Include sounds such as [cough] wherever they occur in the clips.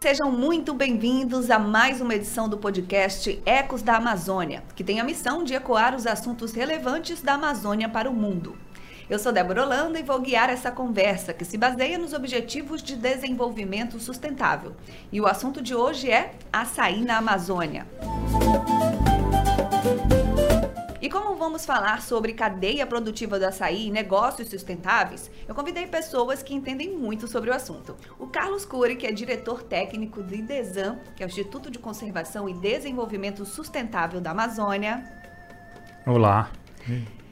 Sejam muito bem-vindos a mais uma edição do podcast Ecos da Amazônia, que tem a missão de ecoar os assuntos relevantes da Amazônia para o mundo. Eu sou Débora Holanda e vou guiar essa conversa que se baseia nos Objetivos de Desenvolvimento Sustentável. E o assunto de hoje é açaí na Amazônia. Como vamos falar sobre cadeia produtiva do açaí e negócios sustentáveis, eu convidei pessoas que entendem muito sobre o assunto. O Carlos Cury, que é diretor técnico do IDESAM, que é o Instituto de Conservação e Desenvolvimento Sustentável da Amazônia. Olá.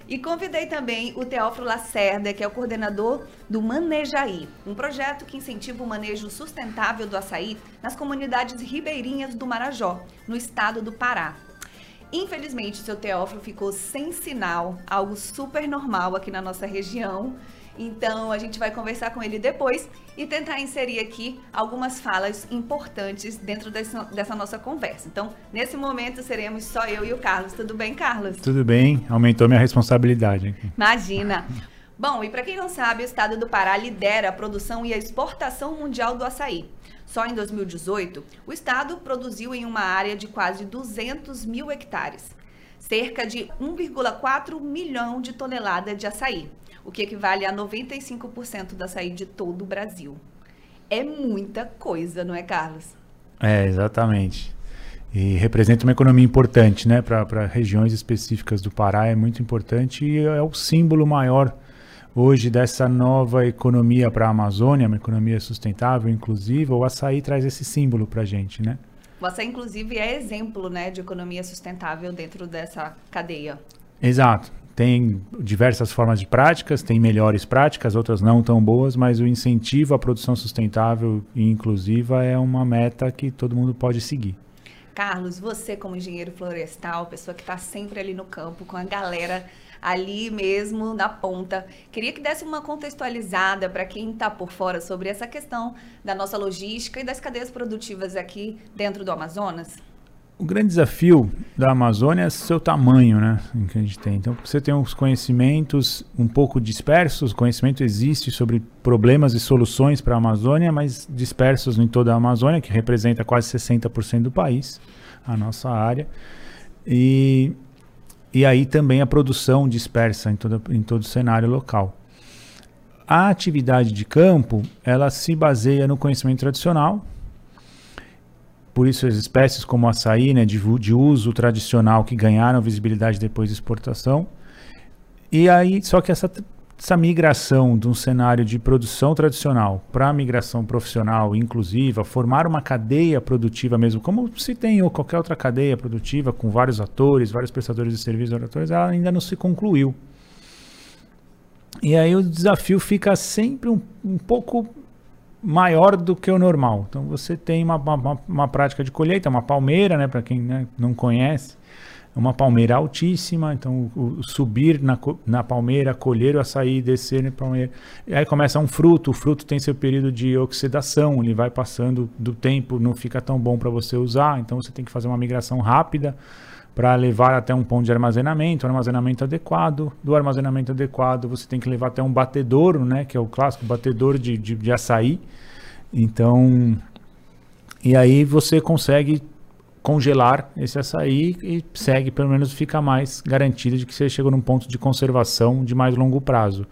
E convidei também o Teófilo Lacerda, que é o coordenador do Manejaí, um projeto que incentiva o manejo sustentável do açaí nas comunidades ribeirinhas do Marajó, no estado do Pará. Infelizmente, seu Teófilo ficou sem sinal, algo super normal aqui na nossa região. Então, a gente vai conversar com ele depois e tentar inserir aqui algumas falas importantes dentro desse, dessa nossa conversa. Então, nesse momento, seremos só eu e o Carlos. Tudo bem, Carlos? Tudo bem, aumentou minha responsabilidade. Aqui. Imagina. Bom, e para quem não sabe, o estado do Pará lidera a produção e a exportação mundial do açaí. Só em 2018, o estado produziu em uma área de quase 200 mil hectares, cerca de 1,4 milhão de toneladas de açaí, o que equivale a 95% do açaí de todo o Brasil. É muita coisa, não é, Carlos? É, exatamente. E representa uma economia importante, né? Para regiões específicas do Pará é muito importante e é o símbolo maior hoje dessa nova economia para a Amazônia, uma economia sustentável, inclusiva, o açaí traz esse símbolo para a gente, né? O açaí, inclusive, é exemplo né, de economia sustentável dentro dessa cadeia. Exato. Tem diversas formas de práticas, tem melhores práticas, outras não tão boas, mas o incentivo à produção sustentável e inclusiva é uma meta que todo mundo pode seguir. Carlos, você como engenheiro florestal, pessoa que está sempre ali no campo com a galera ali mesmo na ponta. Queria que desse uma contextualizada para quem está por fora sobre essa questão da nossa logística e das cadeias produtivas aqui dentro do Amazonas. O grande desafio da Amazônia é seu tamanho, né? Que a gente tem. Então, você tem os conhecimentos um pouco dispersos, conhecimento existe sobre problemas e soluções para a Amazônia, mas dispersos em toda a Amazônia, que representa quase 60% do país, a nossa área. E e aí também a produção dispersa em todo, em todo o cenário local. A atividade de campo, ela se baseia no conhecimento tradicional, por isso as espécies como açaí, né, de, de uso tradicional que ganharam visibilidade depois de exportação. E aí, só que essa essa migração de um cenário de produção tradicional para migração profissional inclusiva, formar uma cadeia produtiva mesmo, como se tem ou qualquer outra cadeia produtiva com vários atores, vários prestadores de serviços, atores, ela ainda não se concluiu. E aí o desafio fica sempre um, um pouco maior do que o normal. Então você tem uma, uma, uma prática de colheita, uma palmeira, né, para quem né, não conhece, uma palmeira altíssima, então o, o subir na, na palmeira, colher o açaí, descer na palmeira. E aí começa um fruto, o fruto tem seu período de oxidação, ele vai passando do tempo, não fica tão bom para você usar, então você tem que fazer uma migração rápida para levar até um ponto de armazenamento, um armazenamento adequado. Do armazenamento adequado, você tem que levar até um batedouro, né, que é o clássico batedouro de, de, de açaí. Então, e aí você consegue congelar esse açaí e segue, pelo menos fica mais garantido de que você chegou num ponto de conservação de mais longo prazo.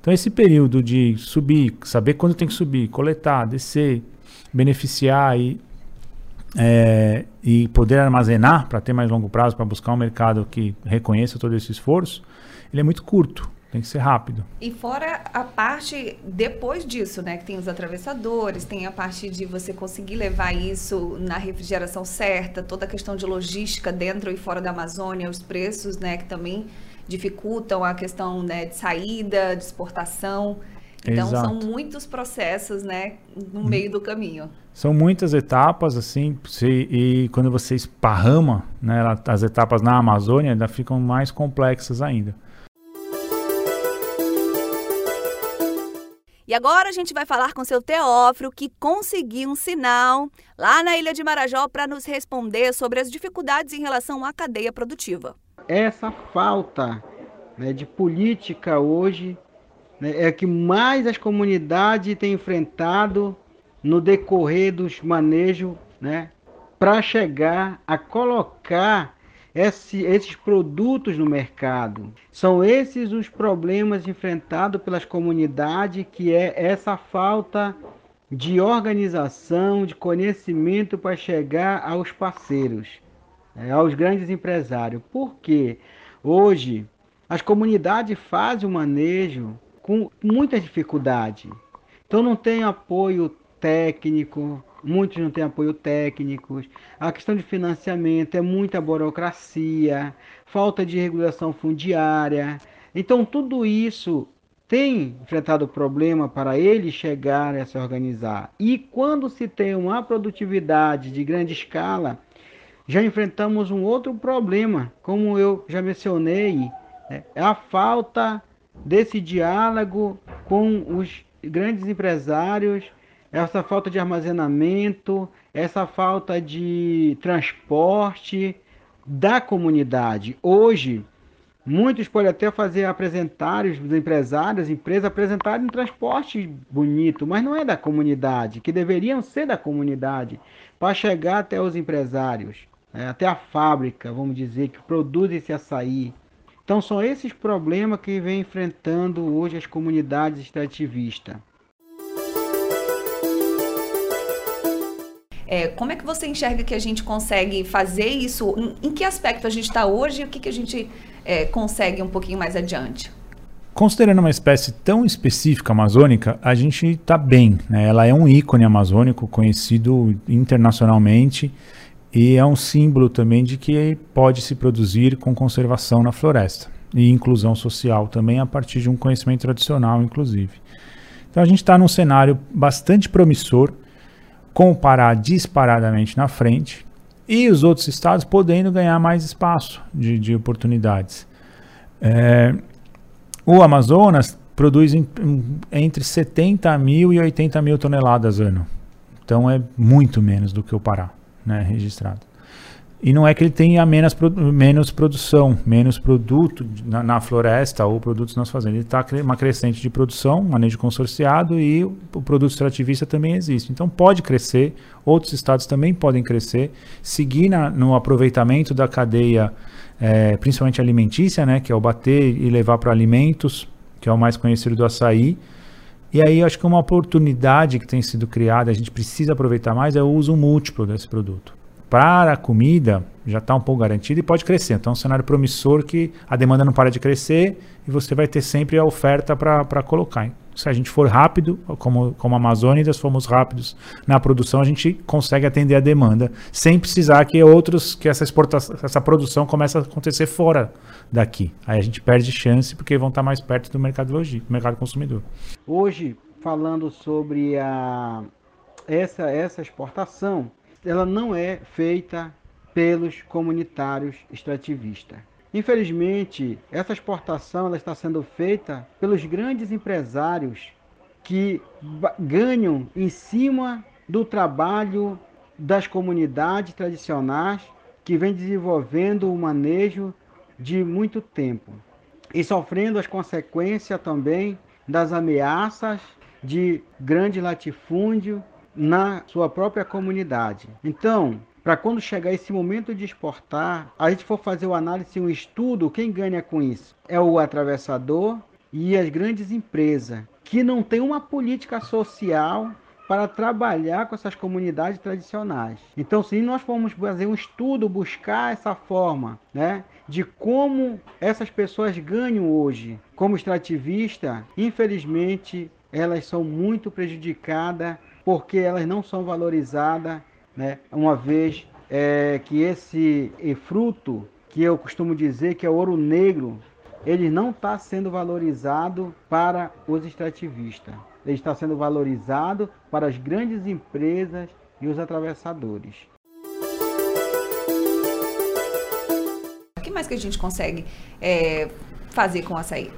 Então esse período de subir, saber quando tem que subir, coletar, descer, beneficiar e, é, e poder armazenar para ter mais longo prazo, para buscar um mercado que reconheça todo esse esforço, ele é muito curto. Tem que ser rápido. E fora a parte depois disso, né? Que tem os atravessadores, tem a parte de você conseguir levar isso na refrigeração certa, toda a questão de logística dentro e fora da Amazônia, os preços, né? Que também dificultam a questão né, de saída, de exportação. Então Exato. são muitos processos, né, no meio do caminho. São muitas etapas, assim, e quando você esparrama né, as etapas na Amazônia, ainda ficam mais complexas ainda. E agora a gente vai falar com seu Teófilo, que conseguiu um sinal lá na Ilha de Marajó para nos responder sobre as dificuldades em relação à cadeia produtiva. Essa falta né, de política hoje né, é que mais as comunidades têm enfrentado no decorrer dos manejos, né, para chegar a colocar esse, esses produtos no mercado. São esses os problemas enfrentados pelas comunidades, que é essa falta de organização, de conhecimento para chegar aos parceiros, né, aos grandes empresários. Porque hoje as comunidades fazem o manejo com muita dificuldade. Então não tem apoio técnico, muitos não têm apoio técnico. A questão de financiamento é muita burocracia, falta de regulação fundiária. Então tudo isso tem enfrentado problema para ele chegar a se organizar. E quando se tem uma produtividade de grande escala, já enfrentamos um outro problema, como eu já mencionei, é a falta desse diálogo com os grandes empresários, essa falta de armazenamento, essa falta de transporte da comunidade. Hoje, muitos podem até fazer apresentários empresários, empresas apresentarem um transporte bonito, mas não é da comunidade, que deveriam ser da comunidade, para chegar até os empresários, né, até a fábrica, vamos dizer, que produz esse açaí. Então são esses problemas que vem enfrentando hoje as comunidades extrativistas. É, como é que você enxerga que a gente consegue fazer isso? Em, em que aspecto a gente está hoje e o que, que a gente é, consegue um pouquinho mais adiante? Considerando uma espécie tão específica amazônica, a gente está bem. Né? Ela é um ícone amazônico conhecido internacionalmente e é um símbolo também de que pode se produzir com conservação na floresta e inclusão social também a partir de um conhecimento tradicional, inclusive. Então a gente está num cenário bastante promissor, com o Pará disparadamente na frente e os outros estados podendo ganhar mais espaço de, de oportunidades. É, o Amazonas produz em, entre 70 mil e 80 mil toneladas ano. Então é muito menos do que o Pará né, registrado. E não é que ele tenha menos, menos produção, menos produto na, na floresta ou produtos nas fazendas. Ele está uma crescente de produção, manejo consorciado e o, o produto extrativista também existe. Então pode crescer, outros estados também podem crescer, seguir na, no aproveitamento da cadeia, é, principalmente alimentícia, né, que é o bater e levar para alimentos, que é o mais conhecido do açaí. E aí eu acho que uma oportunidade que tem sido criada, a gente precisa aproveitar mais, é o uso múltiplo desse produto. Para a comida, já está um pouco garantido e pode crescer. Então é um cenário promissor que a demanda não para de crescer e você vai ter sempre a oferta para colocar. Se a gente for rápido, como, como a Amazônia, fomos rápidos na produção, a gente consegue atender a demanda, sem precisar que outros, que essa exportação, essa produção comece a acontecer fora daqui. Aí a gente perde chance porque vão estar mais perto do mercado logístico, do mercado consumidor. Hoje, falando sobre a, essa, essa exportação, ela não é feita pelos comunitários extrativistas. Infelizmente, essa exportação ela está sendo feita pelos grandes empresários que ganham em cima do trabalho das comunidades tradicionais que vem desenvolvendo o manejo de muito tempo e sofrendo as consequências também das ameaças de grande latifúndio na sua própria comunidade. Então, para quando chegar esse momento de exportar, a gente for fazer o análise, um estudo, quem ganha com isso? É o atravessador e as grandes empresas, que não tem uma política social para trabalhar com essas comunidades tradicionais. Então, se nós formos fazer um estudo, buscar essa forma, né, de como essas pessoas ganham hoje como extrativista, infelizmente elas são muito prejudicadas porque elas não são valorizadas né? Uma vez é, que esse fruto, que eu costumo dizer que é ouro negro, ele não está sendo valorizado para os extrativistas. Ele está sendo valorizado para as grandes empresas e os atravessadores. O que mais que a gente consegue é, fazer com açaí?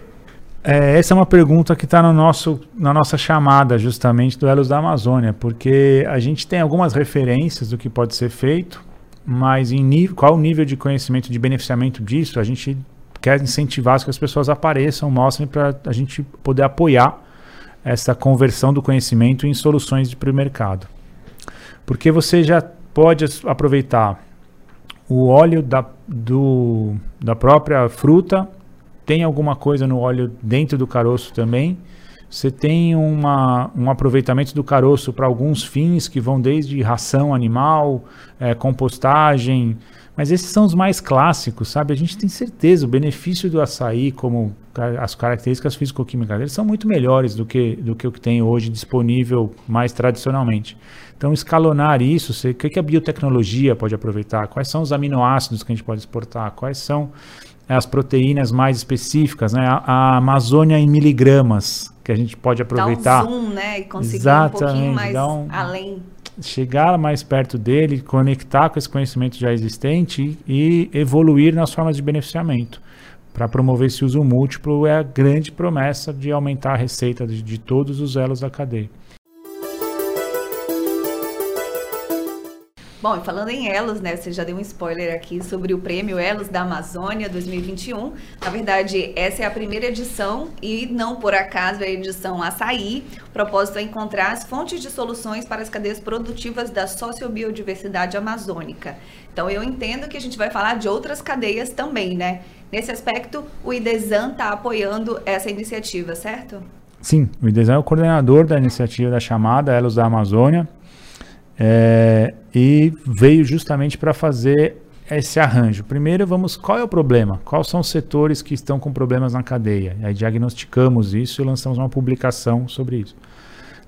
É, essa é uma pergunta que está no nosso, na nossa chamada, justamente, do Elos da Amazônia, porque a gente tem algumas referências do que pode ser feito, mas em nível, qual o nível de conhecimento, de beneficiamento disso, a gente quer incentivar que as pessoas apareçam, mostrem para a gente poder apoiar essa conversão do conhecimento em soluções para o mercado. Porque você já pode aproveitar o óleo da, do, da própria fruta, tem alguma coisa no óleo dentro do caroço também. Você tem uma, um aproveitamento do caroço para alguns fins que vão desde ração animal, é, compostagem, mas esses são os mais clássicos, sabe? A gente tem certeza, o benefício do açaí, como as características físico-químicas dele, são muito melhores do que, do que o que tem hoje disponível mais tradicionalmente. Então, escalonar isso, o que, que a biotecnologia pode aproveitar? Quais são os aminoácidos que a gente pode exportar? Quais são as proteínas mais específicas, né? A, a Amazônia em miligramas, que a gente pode aproveitar. Dá um zoom, né? E conseguir Exatamente, um pouquinho mais um, além chegar mais perto dele, conectar com esse conhecimento já existente e, e evoluir nas formas de beneficiamento. Para promover esse uso múltiplo é a grande promessa de aumentar a receita de, de todos os elos da cadeia. Bom, e falando em Elos, né? Você já deu um spoiler aqui sobre o prêmio Elos da Amazônia 2021. Na verdade, essa é a primeira edição e não por acaso é a edição Açaí. O propósito é encontrar as fontes de soluções para as cadeias produtivas da sociobiodiversidade amazônica. Então, eu entendo que a gente vai falar de outras cadeias também, né? Nesse aspecto, o IDESAN está apoiando essa iniciativa, certo? Sim, o IDESAN é o coordenador da iniciativa da chamada Elos da Amazônia. É, e veio justamente para fazer esse arranjo. Primeiro, vamos, qual é o problema? Quais são os setores que estão com problemas na cadeia? Aí diagnosticamos isso e lançamos uma publicação sobre isso.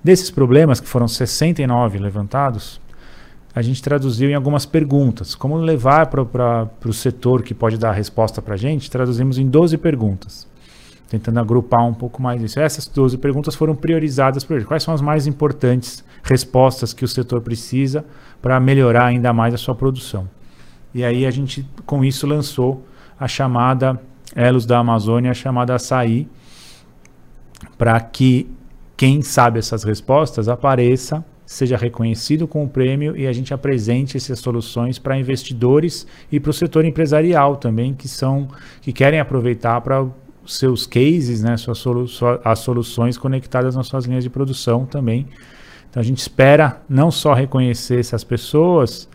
Desses problemas, que foram 69 levantados, a gente traduziu em algumas perguntas. Como levar para o setor que pode dar a resposta para a gente? Traduzimos em 12 perguntas tentando agrupar um pouco mais isso. Essas 12 perguntas foram priorizadas por ele. Quais são as mais importantes respostas que o setor precisa para melhorar ainda mais a sua produção? E aí a gente, com isso, lançou a chamada Elos da Amazônia, a chamada Açaí, para que quem sabe essas respostas apareça, seja reconhecido com o prêmio e a gente apresente essas soluções para investidores e para o setor empresarial também, que são que querem aproveitar para seus cases, né, suas solu as soluções conectadas nas suas linhas de produção também. Então a gente espera não só reconhecer essas pessoas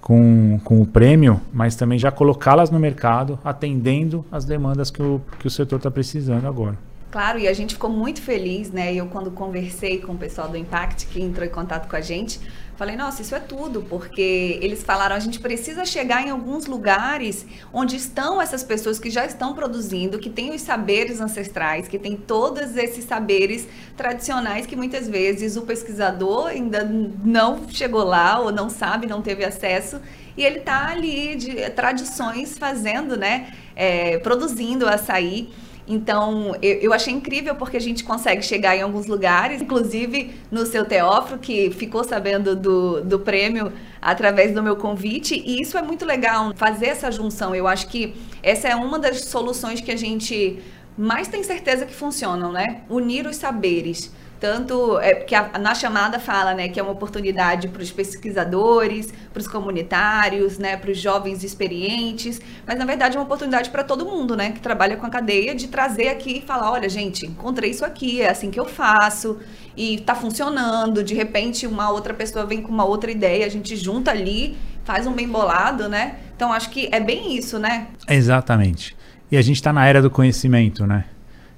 com, com o prêmio, mas também já colocá-las no mercado, atendendo as demandas que o, que o setor está precisando agora. Claro, e a gente ficou muito feliz, né? Eu, quando conversei com o pessoal do Impact, que entrou em contato com a gente, falei, nossa, isso é tudo, porque eles falaram, a gente precisa chegar em alguns lugares onde estão essas pessoas que já estão produzindo, que têm os saberes ancestrais, que têm todos esses saberes tradicionais que muitas vezes o pesquisador ainda não chegou lá, ou não sabe, não teve acesso, e ele está ali de tradições fazendo, né? É, produzindo açaí. Então, eu, eu, achei incrível porque a gente consegue chegar em alguns lugares, inclusive no seu Teófilo, que ficou sabendo do, do prêmio através do meu convite, e isso é muito legal, fazer essa junção. Eu acho que essa é uma das soluções que a gente mais tem certeza que funcionam, né? Unir os saberes tanto é porque a, na chamada fala né que é uma oportunidade para os pesquisadores para os comunitários né para os jovens experientes mas na verdade é uma oportunidade para todo mundo né que trabalha com a cadeia de trazer aqui e falar olha gente encontrei isso aqui é assim que eu faço e está funcionando de repente uma outra pessoa vem com uma outra ideia a gente junta ali faz um bem bolado né? Então acho que é bem isso né? Exatamente. E a gente está na era do conhecimento né?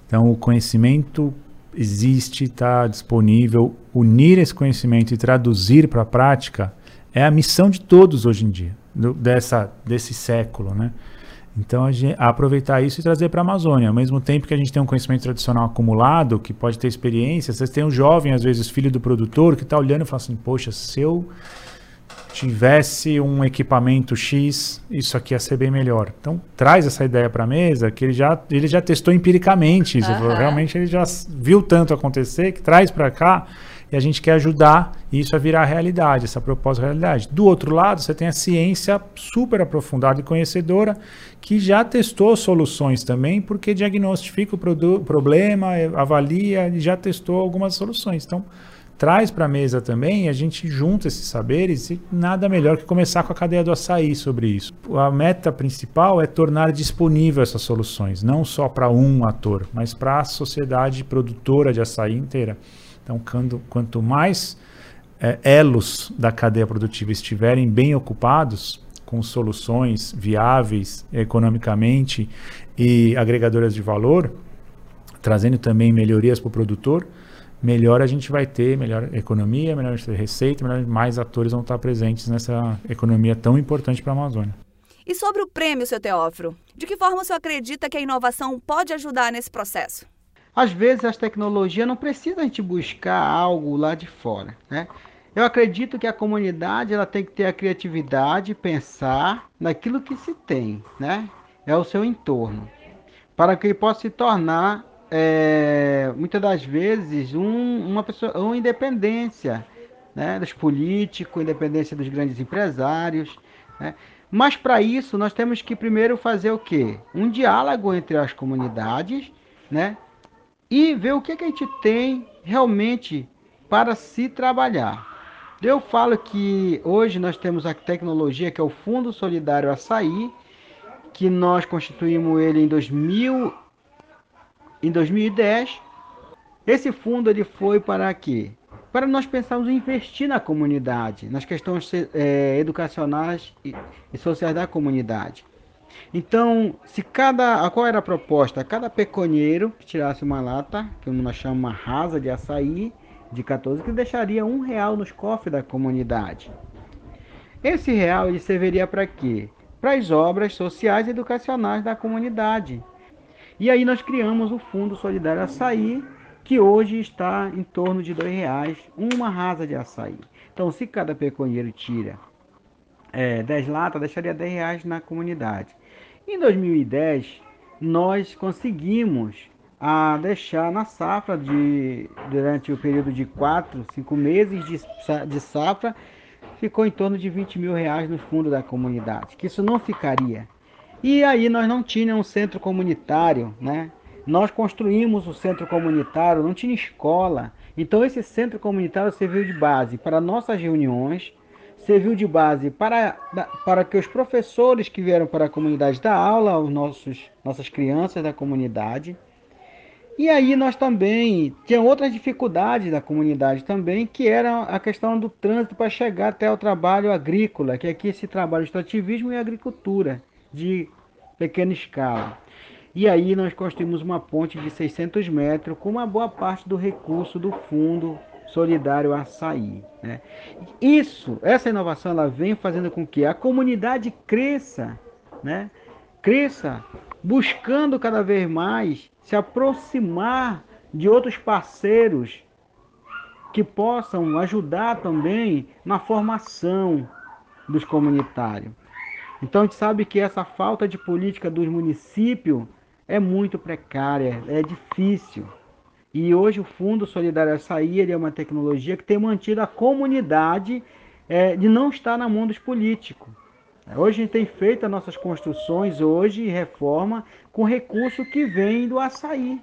Então o conhecimento existe, está disponível. Unir esse conhecimento e traduzir para a prática é a missão de todos hoje em dia, do, dessa, desse século, né? Então, a gente, aproveitar isso e trazer para a Amazônia. Ao mesmo tempo que a gente tem um conhecimento tradicional acumulado, que pode ter experiência, vocês têm um jovem, às vezes filho do produtor, que está olhando e fala assim: Poxa, se eu tivesse um equipamento X, isso aqui ia ser bem melhor. Então, traz essa ideia para a mesa, que ele já, ele já testou empiricamente isso. Uhum. Realmente ele já viu tanto acontecer que traz para cá e a gente quer ajudar isso a virar realidade, essa proposta realidade. Do outro lado, você tem a ciência super aprofundada e conhecedora que já testou soluções também, porque diagnostica o problema, avalia e já testou algumas soluções. Então, traz para a mesa também, a gente junta esses saberes e nada melhor que começar com a cadeia do açaí sobre isso. A meta principal é tornar disponível essas soluções, não só para um ator, mas para a sociedade produtora de açaí inteira. Então, quando, quanto mais é, elos da cadeia produtiva estiverem bem ocupados, com soluções viáveis economicamente e agregadoras de valor, trazendo também melhorias para o produtor, melhor a gente vai ter, melhor economia, melhor a gente ter receita, melhor mais atores vão estar presentes nessa economia tão importante para a Amazônia. E sobre o prêmio, seu Teófilo, de que forma o senhor acredita que a inovação pode ajudar nesse processo? Às vezes as tecnologias não precisam a gente buscar algo lá de fora, né? Eu acredito que a comunidade ela tem que ter a criatividade, pensar naquilo que se tem, né? É o seu entorno, para que ele possa se tornar é, muitas das vezes um, uma pessoa, uma independência né, dos políticos, independência dos grandes empresários. Né? Mas para isso nós temos que primeiro fazer o quê? Um diálogo entre as comunidades, né? E ver o que, que a gente tem realmente para se trabalhar. Eu falo que hoje nós temos a tecnologia que é o Fundo Solidário Açaí, que nós constituímos ele em 2000 em 2010, esse fundo ele foi para quê? Para nós pensarmos em investir na comunidade, nas questões é, educacionais e, e sociais da comunidade. Então, se cada. Qual era a proposta? Cada peconheiro que tirasse uma lata, que nós chamamos uma rasa de açaí, de 14, que deixaria um real nos cofres da comunidade. Esse real ele serviria para quê? Para as obras sociais e educacionais da comunidade. E aí nós criamos o Fundo Solidário Açaí, que hoje está em torno de R$ reais uma rasa de açaí. Então, se cada peconheiro tira é, 10 latas, deixaria 10 reais na comunidade. Em 2010, nós conseguimos a deixar na safra de durante o período de 4, 5 meses de, de safra, ficou em torno de 20 mil reais no fundo da comunidade, que isso não ficaria. E aí nós não tínhamos um centro comunitário, né? Nós construímos o centro comunitário, não tinha escola. Então esse centro comunitário serviu de base para nossas reuniões, serviu de base para, para que os professores que vieram para a comunidade dar aula aos nossos nossas crianças da comunidade. E aí nós também tinha outras dificuldades da comunidade também, que era a questão do trânsito para chegar até o trabalho agrícola, que aqui se trabalha o extrativismo e agricultura de pequena escala. E aí nós construímos uma ponte de 600 metros com uma boa parte do recurso do Fundo Solidário Açaí. Né? Isso, essa inovação, ela vem fazendo com que a comunidade cresça, né? cresça, buscando cada vez mais se aproximar de outros parceiros que possam ajudar também na formação dos comunitários. Então a gente sabe que essa falta de política dos municípios é muito precária, é difícil. E hoje o Fundo Solidário Açaí é uma tecnologia que tem mantido a comunidade é, de não estar na mão dos políticos. Hoje a gente tem feito as nossas construções hoje reforma com recurso que vem do açaí.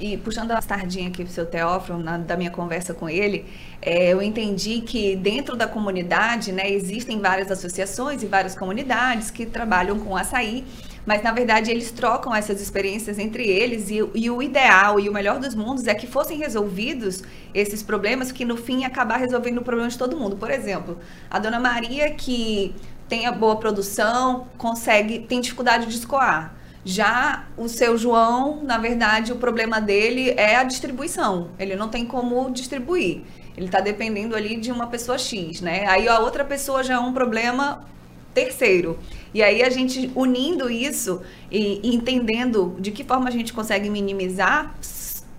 E puxando a sardinha aqui pro seu Teófilo, na, da minha conversa com ele, é, eu entendi que dentro da comunidade, né, existem várias associações e várias comunidades que trabalham com açaí, mas na verdade eles trocam essas experiências entre eles e, e, o ideal e o melhor dos mundos é que fossem resolvidos esses problemas que no fim acabar resolvendo o problema de todo mundo. Por exemplo, a dona Maria que tem a boa produção, consegue, tem dificuldade de escoar. Já o seu João, na verdade, o problema dele é a distribuição. Ele não tem como distribuir. Ele está dependendo ali de uma pessoa X, né? Aí a outra pessoa já é um problema terceiro. E aí a gente unindo isso e, entendendo de que forma a gente consegue minimizar,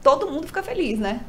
todo mundo fica feliz, né?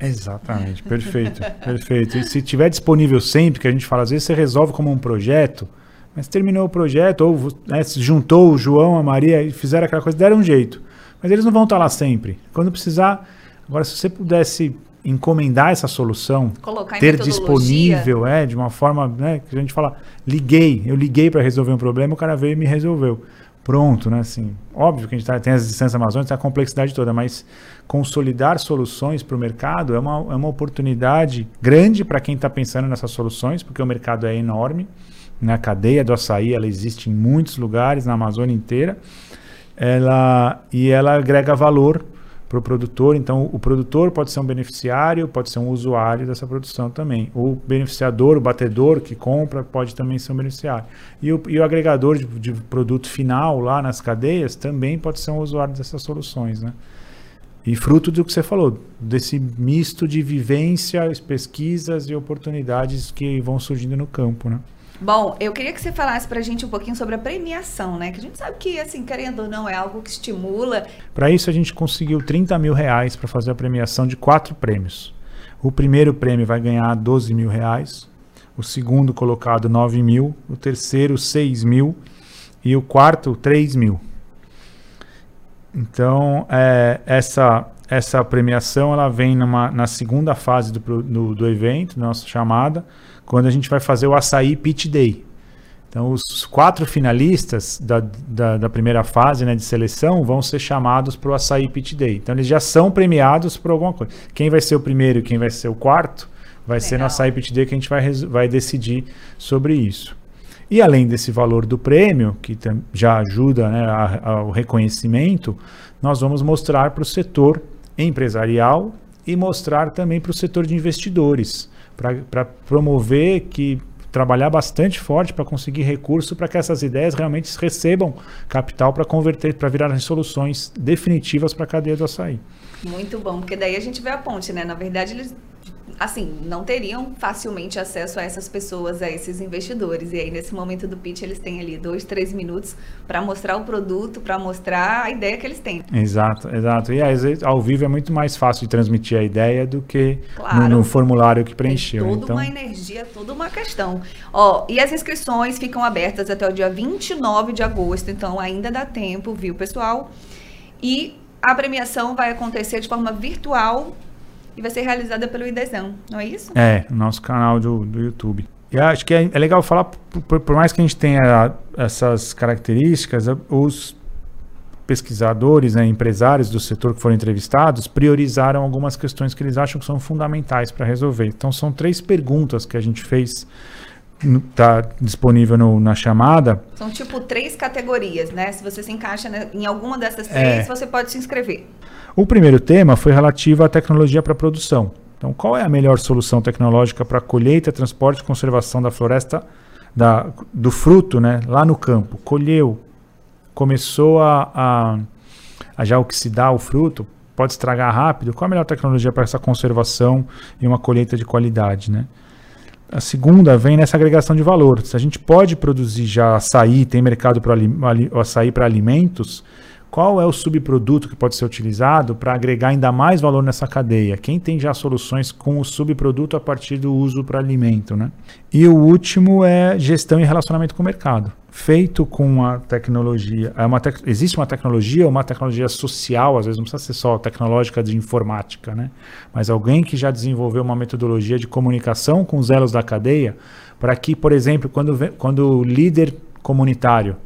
Exatamente, perfeito, [laughs] perfeito. E se tiver disponível sempre, que a gente fala, às vezes você resolve como um projeto, mas terminou o projeto, ou né, se juntou o João, a Maria e fizeram aquela coisa, deram um jeito. Mas eles não vão estar lá sempre. Quando precisar. Agora, se você pudesse encomendar essa solução, ter disponível, é, de uma forma, né, que a gente fala, liguei, eu liguei para resolver um problema, o cara veio e me resolveu. pronto, né? Assim, óbvio que a gente tá, tem as distâncias amazônicas, tem a complexidade toda, mas consolidar soluções para o mercado é uma, é uma oportunidade grande para quem está pensando nessas soluções, porque o mercado é enorme. Né? A cadeia do açaí ela existe em muitos lugares, na Amazônia inteira. Ela, e ela agrega valor para o produtor. Então, o produtor pode ser um beneficiário, pode ser um usuário dessa produção também. O beneficiador, o batedor que compra, pode também ser um beneficiário. E o, e o agregador de, de, produto final lá nas cadeias também pode ser um usuário dessas soluções. Né? E fruto do que você falou, desse misto de vivências, pesquisas e oportunidades que vão surgindo no campo. Né? Bom, eu queria que você falasse para a gente um pouquinho sobre a premiação, né? Que a gente sabe que, assim, querendo ou não, é algo que estimula. Para isso, a gente conseguiu 30 mil reais para fazer a premiação de quatro prêmios. O primeiro prêmio vai ganhar 12 mil reais, o segundo colocado 9 mil, o terceiro 6 mil e o quarto 3 mil. Então, é, essa, essa premiação ela vem numa, na segunda fase do, do, do evento, nossa chamada, quando a gente vai fazer o Açaí Pitch Day. Então, os quatro finalistas da, da, da primeira fase né, de seleção vão ser chamados para o Açaí Pitch Day. Então, eles já são premiados por alguma coisa. Quem vai ser o primeiro e quem vai ser o quarto vai Legal. ser no Açaí Pitch Day que a gente vai, vai decidir sobre isso. E além desse valor do prêmio, que já ajuda né, ao reconhecimento, nós vamos mostrar para o setor empresarial e mostrar também para o setor de investidores para promover que trabalhar bastante forte para conseguir recurso para que essas ideias realmente recebam capital para converter, para virar soluções definitivas para a cadeia do açaí. Muito bom, porque daí a gente vê a ponte, né? Na verdade, eles assim, não teriam facilmente acesso a essas pessoas, a esses investidores. E aí, nesse momento do pitch, eles têm ali dois, três minutos para mostrar o produto, para mostrar a ideia que eles têm. Exato, exato. E às vezes, ao vivo é muito mais fácil de transmitir a ideia do que claro, no, no, formulário que preencheu. Tem toda então... uma energia, toda uma questão. Ó, e as inscrições ficam abertas até o dia 29 de agosto, então ainda dá tempo, viu, pessoal? E a premiação vai acontecer de forma virtual e vai ser realizada pelo IDESão, não é isso? É, nosso canal do, do YouTube. E acho que é, é legal falar, por, por, mais que a gente tenha essas características, os pesquisadores, né, empresários do setor que foram entrevistados, priorizaram algumas questões que eles acham que são fundamentais para resolver. Então, são três perguntas que a gente fez está disponível no, na chamada. São tipo três categorias, né? Se você se encaixa em alguma dessas três, é. você pode se inscrever. O primeiro tema foi relativo à tecnologia para produção. Então, qual é a melhor solução tecnológica para colheita, transporte e conservação da floresta, da, do fruto, né, lá no campo? Colheu, começou a, a, a já oxidar o fruto, pode estragar rápido. Qual a melhor tecnologia para essa conservação e uma colheita de qualidade, né? A segunda vem nessa agregação de valor. Se a gente pode produzir já açaí, tem mercado para açaí para alimentos, qual é o subproduto que pode ser utilizado para agregar ainda mais valor nessa cadeia? Quem tem já soluções com o subproduto a partir do uso para alimento, né? E o último é gestão e relacionamento com o mercado. Feito com a tecnologia, é uma te existe uma tecnologia, uma tecnologia social, às vezes não precisa ser só tecnológica de informática, né? Mas alguém que já desenvolveu uma metodologia de comunicação com os elos da cadeia, para que, por exemplo, quando, quando o líder comunitário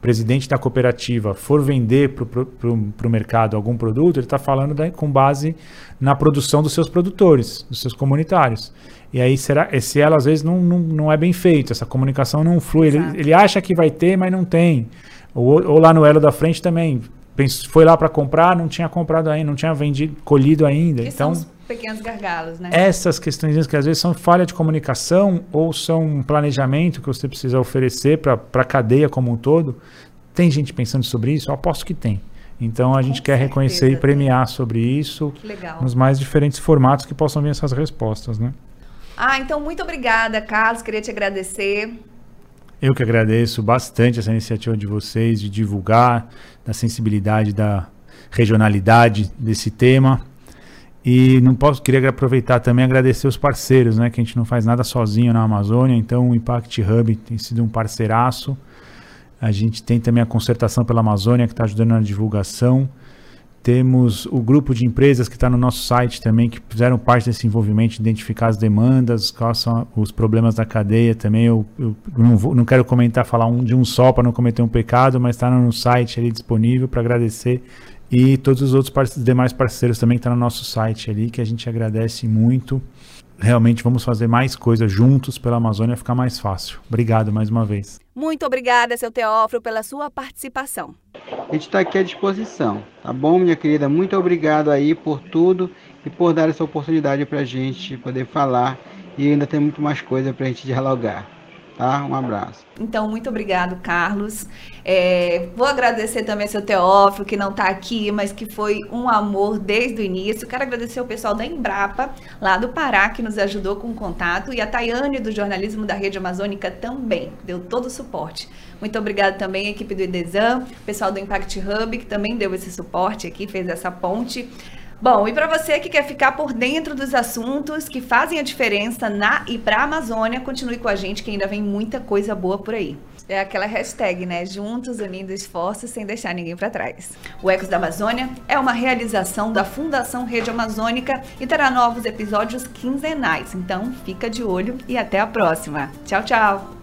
presidente da cooperativa for vender para o mercado algum produto, ele está falando da, com base na produção dos seus produtores, dos seus comunitários. E aí, será, esse elo às vezes não, não, não é bem feito, essa comunicação não flui. Ele, ele, acha que vai ter, mas não tem. Ou, ou lá no elo da frente também. Foi lá para comprar, não tinha comprado ainda, não tinha vendido, colhido ainda. Que então, pequenos gargalos, né? Essas questões que às vezes são falha de comunicação ou são um planejamento que você precisa oferecer para a cadeia como um todo. Tem gente pensando sobre isso? Eu aposto que tem. Então a Com gente quer reconhecer e premiar tem. sobre isso nos mais diferentes formatos que possam vir essas respostas, né? Ah, então muito obrigada, Carlos. Queria te agradecer. Eu que agradeço bastante essa iniciativa de vocês de divulgar, da sensibilidade da regionalidade desse tema. E não posso queria aproveitar também agradecer os parceiros, né, que a gente não faz nada sozinho na Amazônia, então o Impact Hub tem sido um parceiraço. A gente tem também a concertação pela Amazônia que está ajudando na divulgação. Temos o grupo de empresas que está no nosso site também, que fizeram parte desse envolvimento, identificar as demandas, quais são os problemas da cadeia também. Eu, eu não, vou, não, quero comentar, falar um de um só para não cometer um pecado, mas está no site ali disponível para agradecer. E todos os outros parce demais parceiros também que estão tá no nosso site ali, que a gente agradece muito. Realmente vamos fazer mais coisas juntos pela Amazônia ficar mais fácil. Obrigado mais uma vez. Muito obrigada, seu Teófilo, pela sua participação. A gente está aqui à disposição, tá bom, minha querida? Muito obrigado aí por tudo e por dar essa oportunidade para a gente poder falar e ainda tem muito mais coisa para a gente dialogar. Tá? Um abraço. Então, muito obrigado, Carlos. É, vou agradecer também ao seu Teófilo, que não está aqui, mas que foi um amor desde o início. Quero agradecer o pessoal da Embrapa, lá do Pará, que nos ajudou com o contato, e a Tayane, do jornalismo da Rede Amazônica, também deu todo o suporte. Muito obrigado também à equipe do IDESAM, pessoal do Impact Hub, que também deu esse suporte aqui, fez essa ponte. Bom, e para você que quer ficar por dentro dos assuntos que fazem a diferença na e para a Amazônia, continue com a gente que ainda vem muita coisa boa por aí. É aquela hashtag, né? Juntos, unindo esforços, sem deixar ninguém para trás. O Ecos da Amazônia é uma realização da Fundação Rede Amazônica e terá novos episódios quinzenais. Então, fica de olho e até a próxima. Tchau, tchau!